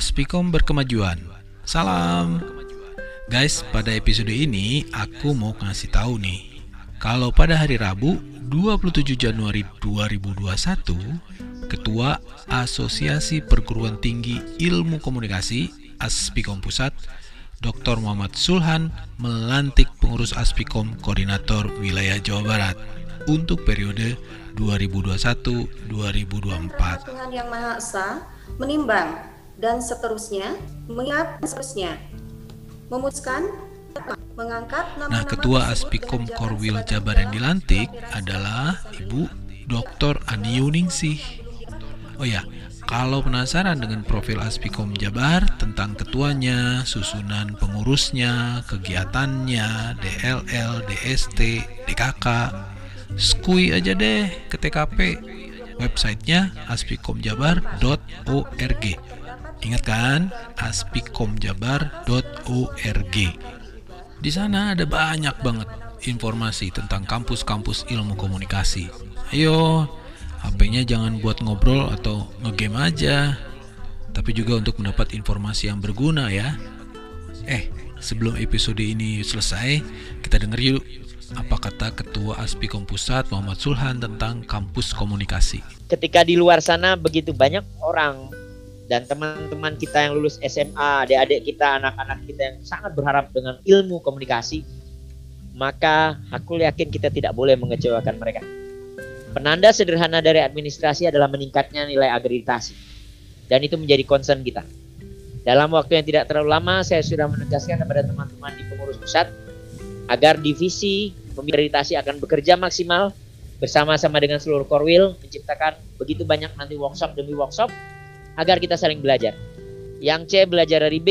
Aspikom berkemajuan. Salam. Guys, pada episode ini aku mau ngasih tahu nih. Kalau pada hari Rabu 27 Januari 2021, Ketua Asosiasi Perguruan Tinggi Ilmu Komunikasi Aspikom Pusat, Dr. Muhammad Sulhan melantik pengurus Aspikom Koordinator Wilayah Jawa Barat untuk periode 2021-2024. Tuhan Yang Maha Esa menimbang dan seterusnya, mengingat seterusnya, memutuskan mengangkat nama, Nah, Ketua Aspikom Korwil Jabar yang dilantik adalah Ibu Dr. Ani Yuningsih. Oh ya, kalau penasaran dengan profil Aspikom Jabar tentang ketuanya, susunan pengurusnya, kegiatannya, DLL, DST, DKK, skui aja deh ke TKP. Websitenya aspikomjabar.org. Ingat kan? aspikomjabar.org. Di sana ada banyak banget informasi tentang kampus-kampus ilmu komunikasi. Ayo, HP-nya jangan buat ngobrol atau ngegame aja, tapi juga untuk mendapat informasi yang berguna ya. Eh, sebelum episode ini selesai, kita denger yuk apa kata Ketua Aspikom Pusat Muhammad Sulhan tentang kampus komunikasi. Ketika di luar sana begitu banyak orang dan teman-teman kita yang lulus SMA, adik-adik kita, anak-anak kita yang sangat berharap dengan ilmu komunikasi, maka aku yakin kita tidak boleh mengecewakan mereka. Penanda sederhana dari administrasi adalah meningkatnya nilai akreditasi. Dan itu menjadi concern kita. Dalam waktu yang tidak terlalu lama, saya sudah menegaskan kepada teman-teman di pengurus pusat agar divisi akreditasi akan bekerja maksimal bersama-sama dengan seluruh korwil menciptakan begitu banyak nanti workshop demi workshop agar kita saling belajar. Yang C belajar dari B,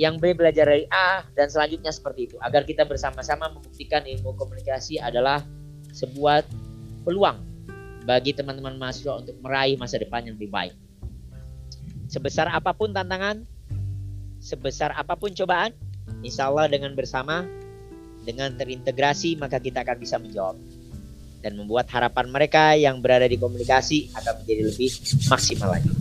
yang B belajar dari A, dan selanjutnya seperti itu. Agar kita bersama-sama membuktikan ilmu komunikasi adalah sebuah peluang bagi teman-teman mahasiswa untuk meraih masa depan yang lebih baik. Sebesar apa pun tantangan, sebesar apa pun cobaan, insya Allah dengan bersama, dengan terintegrasi, maka kita akan bisa menjawab. Dan membuat harapan mereka yang berada di komunikasi akan menjadi lebih maksimal lagi.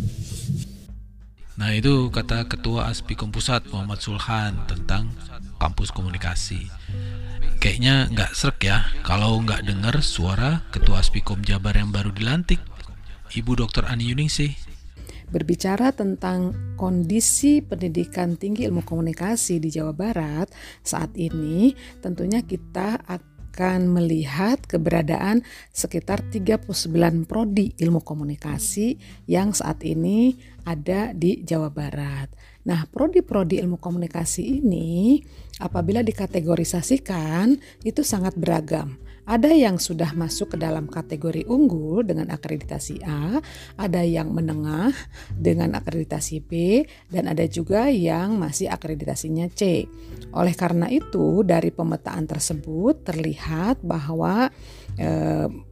Nah itu kata Ketua Aspikom Pusat Muhammad Sulhan tentang kampus komunikasi. Kayaknya nggak serak ya kalau nggak dengar suara Ketua Aspikom Jabar yang baru dilantik, Ibu Dr. Ani Yuningsih. Berbicara tentang kondisi pendidikan tinggi ilmu komunikasi di Jawa Barat saat ini, tentunya kita akan melihat keberadaan sekitar 39 prodi ilmu komunikasi yang saat ini ada di Jawa Barat. Nah, prodi-prodi ilmu komunikasi ini apabila dikategorisasikan itu sangat beragam. Ada yang sudah masuk ke dalam kategori unggul dengan akreditasi A, ada yang menengah dengan akreditasi B, dan ada juga yang masih akreditasinya C. Oleh karena itu, dari pemetaan tersebut terlihat bahwa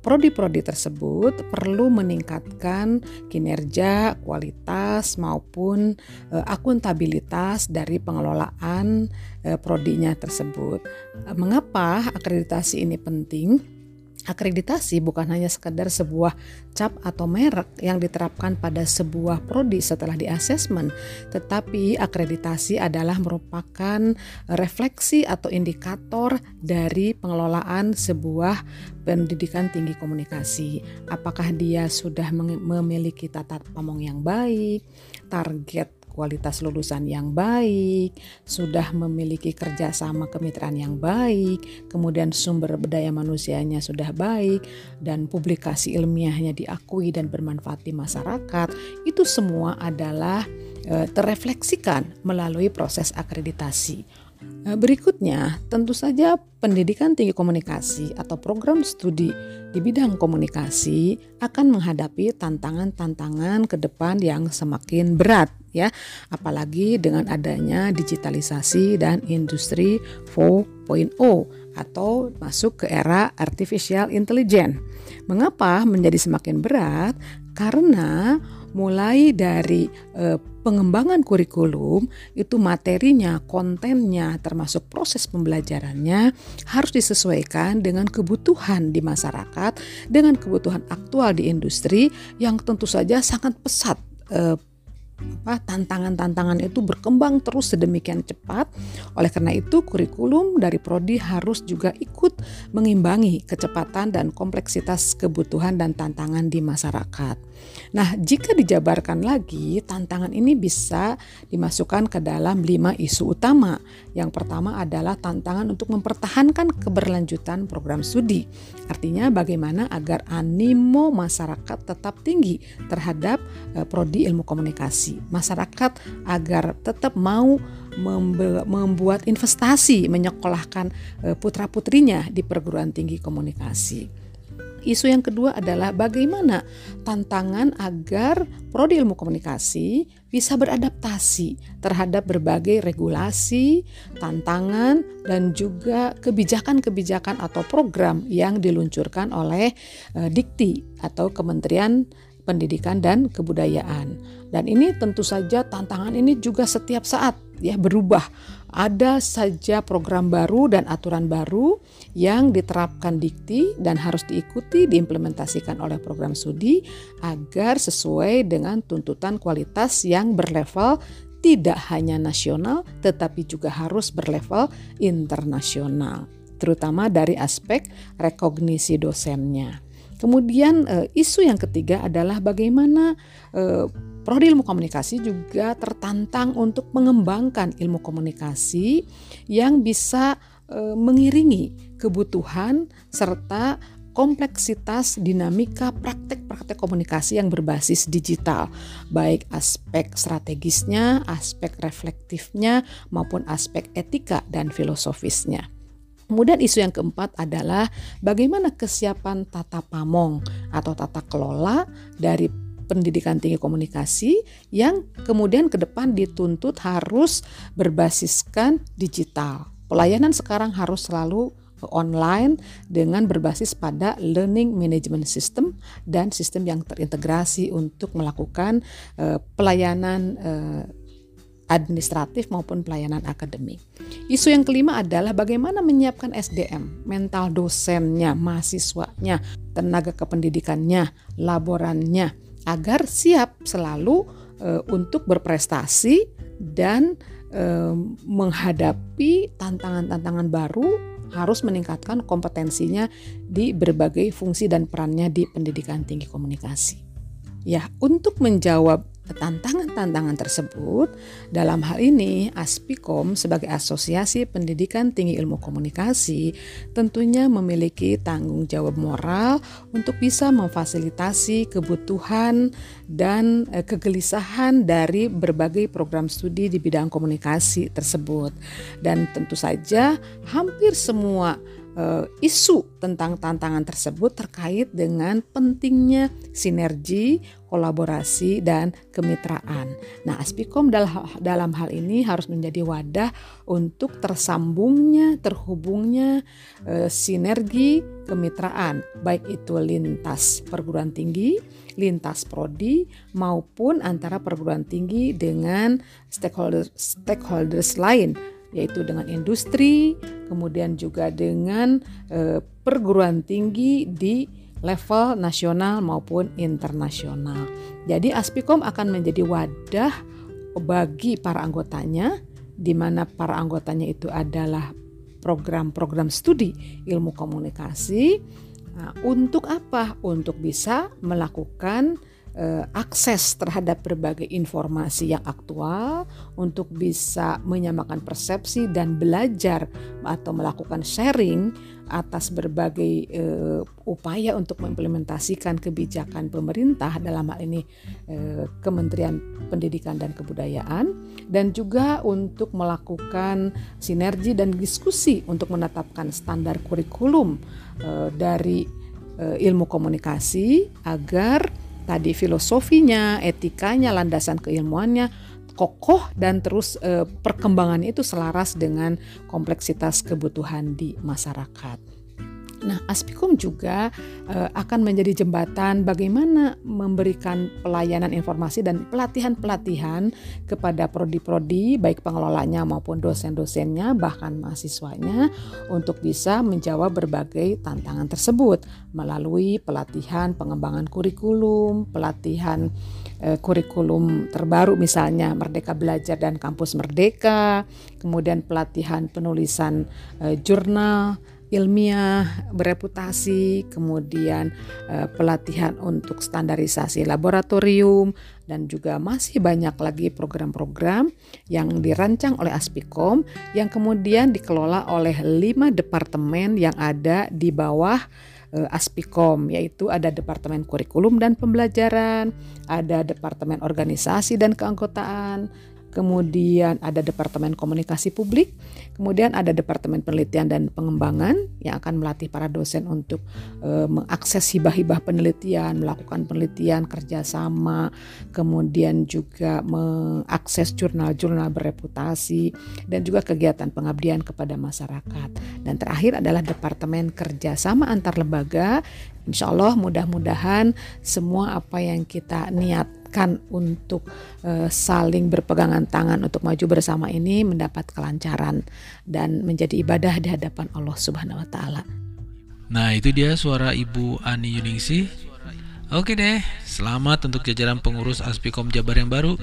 prodi-prodi tersebut perlu meningkatkan kinerja, kualitas maupun akuntabilitas dari pengelolaan prodinya tersebut. Mengapa akreditasi ini penting? Akreditasi bukan hanya sekedar sebuah cap atau merek yang diterapkan pada sebuah prodi setelah di asesmen, tetapi akreditasi adalah merupakan refleksi atau indikator dari pengelolaan sebuah pendidikan tinggi komunikasi. Apakah dia sudah memiliki tata pamong yang baik, target kualitas lulusan yang baik, sudah memiliki kerjasama kemitraan yang baik, kemudian sumber daya manusianya sudah baik, dan publikasi ilmiahnya diakui dan bermanfaat di masyarakat, itu semua adalah e, terefleksikan melalui proses akreditasi. Berikutnya, tentu saja pendidikan tinggi komunikasi atau program studi di bidang komunikasi akan menghadapi tantangan-tantangan ke depan yang semakin berat ya, apalagi dengan adanya digitalisasi dan industri 4.0 atau masuk ke era artificial intelligence. Mengapa menjadi semakin berat? Karena mulai dari eh, pengembangan kurikulum itu materinya, kontennya termasuk proses pembelajarannya harus disesuaikan dengan kebutuhan di masyarakat, dengan kebutuhan aktual di industri yang tentu saja sangat pesat eh, tantangan-tantangan itu berkembang terus sedemikian cepat. Oleh karena itu, kurikulum dari prodi harus juga ikut mengimbangi kecepatan dan kompleksitas kebutuhan dan tantangan di masyarakat. Nah, jika dijabarkan lagi, tantangan ini bisa dimasukkan ke dalam lima isu utama. Yang pertama adalah tantangan untuk mempertahankan keberlanjutan program studi. Artinya bagaimana agar animo masyarakat tetap tinggi terhadap eh, prodi ilmu komunikasi. Masyarakat agar tetap mau membuat investasi menyekolahkan eh, putra-putrinya di perguruan tinggi komunikasi. Isu yang kedua adalah bagaimana tantangan agar prodi ilmu komunikasi bisa beradaptasi terhadap berbagai regulasi, tantangan, dan juga kebijakan-kebijakan atau program yang diluncurkan oleh uh, Dikti atau Kementerian Pendidikan dan Kebudayaan. Dan ini tentu saja tantangan ini juga setiap saat ya berubah ada saja program baru dan aturan baru yang diterapkan dikti dan harus diikuti diimplementasikan oleh program studi agar sesuai dengan tuntutan kualitas yang berlevel tidak hanya nasional tetapi juga harus berlevel internasional terutama dari aspek rekognisi dosennya. Kemudian eh, isu yang ketiga adalah bagaimana eh, Prodi ilmu komunikasi juga tertantang untuk mengembangkan ilmu komunikasi yang bisa e, mengiringi kebutuhan serta kompleksitas dinamika praktek-praktek komunikasi yang berbasis digital, baik aspek strategisnya, aspek reflektifnya, maupun aspek etika dan filosofisnya. Kemudian isu yang keempat adalah bagaimana kesiapan tata pamong atau tata kelola dari pendidikan tinggi komunikasi yang kemudian ke depan dituntut harus berbasiskan digital. Pelayanan sekarang harus selalu online dengan berbasis pada learning management system dan sistem yang terintegrasi untuk melakukan uh, pelayanan uh, administratif maupun pelayanan akademik. Isu yang kelima adalah bagaimana menyiapkan SDM, mental dosennya, mahasiswanya, tenaga kependidikannya, laborannya, agar siap selalu uh, untuk berprestasi dan uh, menghadapi tantangan-tantangan baru harus meningkatkan kompetensinya di berbagai fungsi dan perannya di pendidikan tinggi komunikasi. Ya, untuk menjawab tantangan-tantangan tersebut, dalam hal ini Aspikom sebagai Asosiasi Pendidikan Tinggi Ilmu Komunikasi tentunya memiliki tanggung jawab moral untuk bisa memfasilitasi kebutuhan dan eh, kegelisahan dari berbagai program studi di bidang komunikasi tersebut. Dan tentu saja hampir semua isu tentang tantangan tersebut terkait dengan pentingnya sinergi, kolaborasi, dan kemitraan. Nah, Aspikom dalam hal ini harus menjadi wadah untuk tersambungnya, terhubungnya uh, sinergi kemitraan, baik itu lintas perguruan tinggi, lintas prodi, maupun antara perguruan tinggi dengan stakeholders, stakeholders lain yaitu dengan industri, kemudian juga dengan eh, perguruan tinggi di level nasional maupun internasional. Jadi Aspikom akan menjadi wadah bagi para anggotanya di mana para anggotanya itu adalah program-program studi ilmu komunikasi. Nah, untuk apa? Untuk bisa melakukan Eh, akses terhadap berbagai informasi yang aktual untuk bisa menyamakan persepsi dan belajar atau melakukan sharing atas berbagai uh, upaya untuk mengimplementasikan kebijakan pemerintah dalam hal ini uh, Kementerian Pendidikan dan Kebudayaan dan juga untuk melakukan sinergi dan diskusi untuk menetapkan standar kurikulum uh, dari ilmu komunikasi agar tadi filosofinya, etikanya, landasan keilmuannya kokoh dan terus e, perkembangannya itu selaras dengan kompleksitas kebutuhan di masyarakat. Nah, Aspikum juga uh, akan menjadi jembatan bagaimana memberikan pelayanan informasi dan pelatihan-pelatihan kepada prodi-prodi baik pengelolanya maupun dosen-dosennya bahkan mahasiswanya untuk bisa menjawab berbagai tantangan tersebut melalui pelatihan pengembangan kurikulum, pelatihan uh, kurikulum terbaru misalnya Merdeka Belajar dan Kampus Merdeka, kemudian pelatihan penulisan uh, jurnal ilmiah bereputasi, kemudian eh, pelatihan untuk standarisasi laboratorium dan juga masih banyak lagi program-program yang dirancang oleh Aspikom yang kemudian dikelola oleh lima departemen yang ada di bawah eh, Aspikom yaitu ada Departemen Kurikulum dan Pembelajaran, ada Departemen Organisasi dan Keanggotaan, kemudian ada Departemen Komunikasi Publik, kemudian ada Departemen Penelitian dan Pengembangan yang akan melatih para dosen untuk e, mengakses hibah-hibah penelitian, melakukan penelitian kerjasama, kemudian juga mengakses jurnal-jurnal bereputasi, dan juga kegiatan pengabdian kepada masyarakat. Dan terakhir adalah Departemen Kerjasama Antar Lembaga Insya Allah mudah-mudahan semua apa yang kita niatkan untuk uh, saling berpegangan tangan untuk maju bersama ini mendapat kelancaran dan menjadi ibadah di hadapan Allah Subhanahu wa taala. Nah, itu dia suara Ibu Ani Yuningsi. Oke deh, selamat untuk jajaran pengurus Aspikom Jabar yang baru.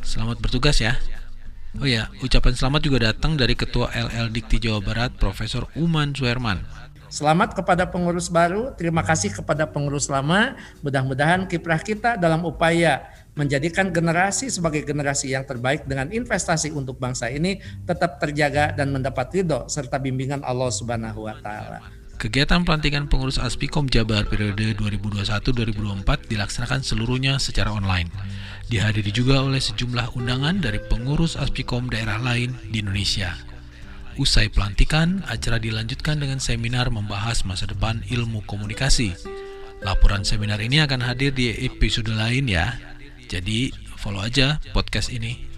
Selamat bertugas ya. Oh ya, ucapan selamat juga datang dari Ketua LL Dikti Jawa Barat, Profesor Uman Suherman. Selamat kepada pengurus baru, terima kasih kepada pengurus lama. Mudah-mudahan kiprah kita dalam upaya menjadikan generasi sebagai generasi yang terbaik dengan investasi untuk bangsa ini tetap terjaga dan mendapat ridho serta bimbingan Allah Subhanahu wa taala. Kegiatan pelantikan pengurus Aspikom Jabar periode 2021-2024 dilaksanakan seluruhnya secara online. Dihadiri juga oleh sejumlah undangan dari pengurus Aspikom daerah lain di Indonesia. Usai pelantikan, acara dilanjutkan dengan seminar membahas masa depan ilmu komunikasi. Laporan seminar ini akan hadir di episode lain ya. Jadi follow aja podcast ini.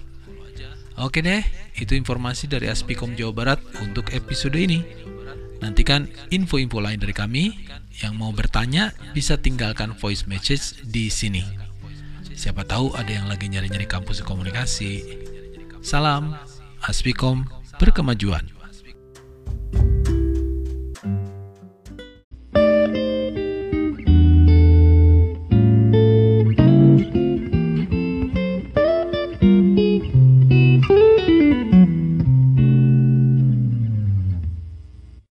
Oke deh, itu informasi dari Aspikom Jawa Barat untuk episode ini. Nantikan info-info lain dari kami. Yang mau bertanya bisa tinggalkan voice message di sini. Siapa tahu ada yang lagi nyari-nyari kampus komunikasi. Salam, Aspikom berkemajuan.